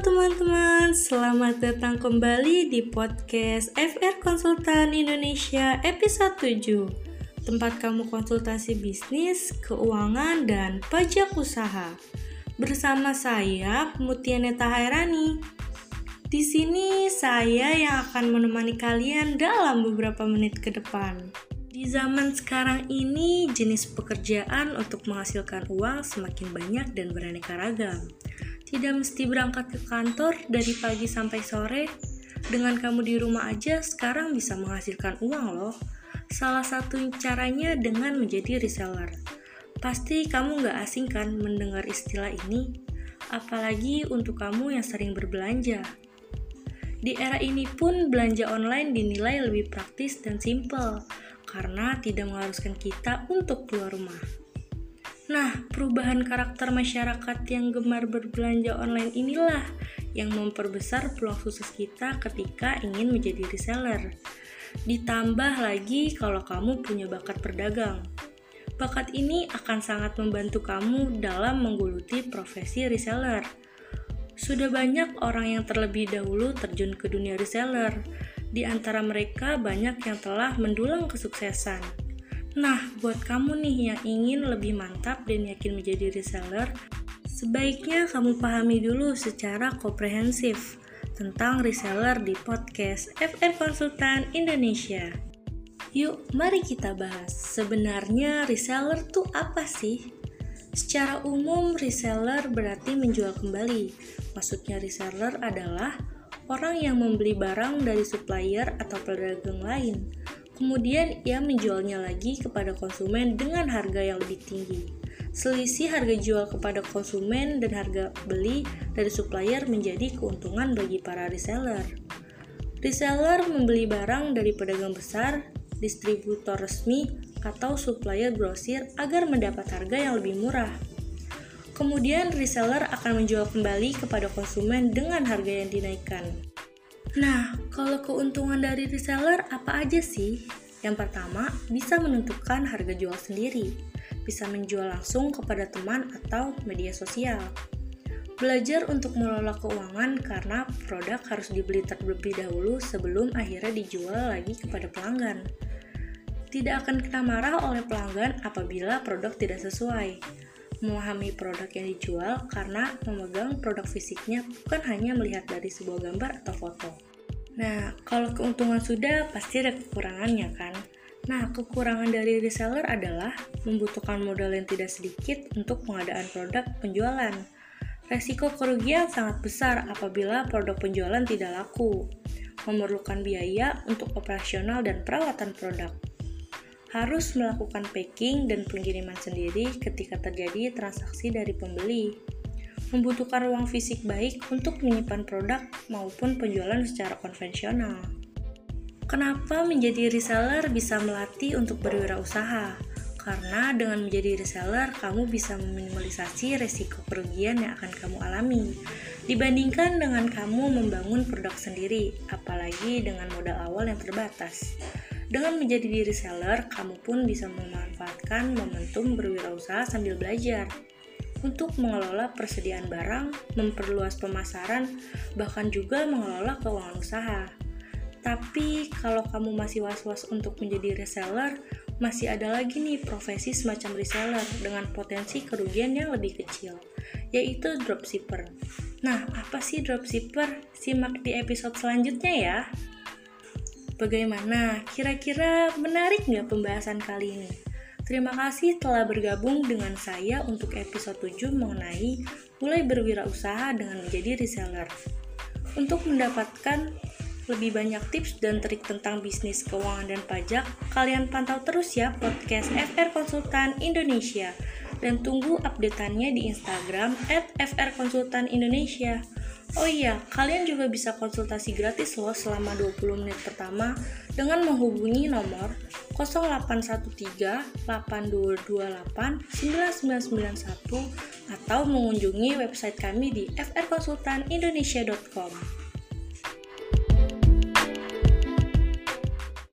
teman-teman, selamat datang kembali di podcast FR Konsultan Indonesia episode 7 Tempat kamu konsultasi bisnis, keuangan, dan pajak usaha. Bersama saya, Mutianeta Hairani. Di sini saya yang akan menemani kalian dalam beberapa menit ke depan. Di zaman sekarang ini, jenis pekerjaan untuk menghasilkan uang semakin banyak dan beraneka ragam. Tidak mesti berangkat ke kantor dari pagi sampai sore. Dengan kamu di rumah aja sekarang bisa menghasilkan uang loh. Salah satu caranya dengan menjadi reseller. Pasti kamu nggak asing kan mendengar istilah ini? Apalagi untuk kamu yang sering berbelanja. Di era ini pun belanja online dinilai lebih praktis dan simple karena tidak mengharuskan kita untuk keluar rumah. Nah, perubahan karakter masyarakat yang gemar berbelanja online inilah yang memperbesar peluang sukses kita ketika ingin menjadi reseller. Ditambah lagi kalau kamu punya bakat berdagang. Bakat ini akan sangat membantu kamu dalam menggeluti profesi reseller. Sudah banyak orang yang terlebih dahulu terjun ke dunia reseller. Di antara mereka banyak yang telah mendulang kesuksesan. Nah, buat kamu nih yang ingin lebih mantap dan yakin menjadi reseller, sebaiknya kamu pahami dulu secara komprehensif tentang reseller di podcast FR Konsultan Indonesia. Yuk, mari kita bahas. Sebenarnya reseller tuh apa sih? Secara umum, reseller berarti menjual kembali. Maksudnya reseller adalah orang yang membeli barang dari supplier atau pedagang lain Kemudian ia menjualnya lagi kepada konsumen dengan harga yang lebih tinggi. Selisih harga jual kepada konsumen dan harga beli dari supplier menjadi keuntungan bagi para reseller. Reseller membeli barang dari pedagang besar, distributor resmi, atau supplier grosir agar mendapat harga yang lebih murah. Kemudian reseller akan menjual kembali kepada konsumen dengan harga yang dinaikkan. Nah, kalau keuntungan dari reseller apa aja sih? Yang pertama, bisa menentukan harga jual sendiri, bisa menjual langsung kepada teman atau media sosial. Belajar untuk mengelola keuangan karena produk harus dibeli terlebih dahulu sebelum akhirnya dijual lagi kepada pelanggan. Tidak akan kena marah oleh pelanggan apabila produk tidak sesuai memahami produk yang dijual karena memegang produk fisiknya bukan hanya melihat dari sebuah gambar atau foto. Nah, kalau keuntungan sudah pasti ada kekurangannya kan? Nah, kekurangan dari reseller adalah membutuhkan modal yang tidak sedikit untuk pengadaan produk penjualan. Resiko kerugian sangat besar apabila produk penjualan tidak laku, memerlukan biaya untuk operasional dan perawatan produk harus melakukan packing dan pengiriman sendiri ketika terjadi transaksi dari pembeli. Membutuhkan ruang fisik baik untuk menyimpan produk maupun penjualan secara konvensional. Kenapa menjadi reseller bisa melatih untuk berwirausaha? Karena dengan menjadi reseller, kamu bisa meminimalisasi resiko kerugian yang akan kamu alami dibandingkan dengan kamu membangun produk sendiri, apalagi dengan modal awal yang terbatas. Dengan menjadi diri seller, kamu pun bisa memanfaatkan momentum berwirausaha sambil belajar untuk mengelola persediaan barang, memperluas pemasaran, bahkan juga mengelola keuangan usaha. Tapi kalau kamu masih was-was untuk menjadi reseller, masih ada lagi nih profesi semacam reseller dengan potensi kerugian yang lebih kecil, yaitu dropshipper. Nah, apa sih dropshipper? Simak di episode selanjutnya ya. Bagaimana? Kira-kira menarik nggak pembahasan kali ini? Terima kasih telah bergabung dengan saya untuk episode 7 mengenai mulai berwirausaha dengan menjadi reseller. Untuk mendapatkan lebih banyak tips dan trik tentang bisnis keuangan dan pajak, kalian pantau terus ya podcast FR Konsultan Indonesia dan tunggu updateannya di Instagram at FR Konsultan Indonesia. Oh iya, kalian juga bisa konsultasi gratis loh selama 20 menit pertama dengan menghubungi nomor 0813 8228 9991 atau mengunjungi website kami di frkonsultanindonesia.com.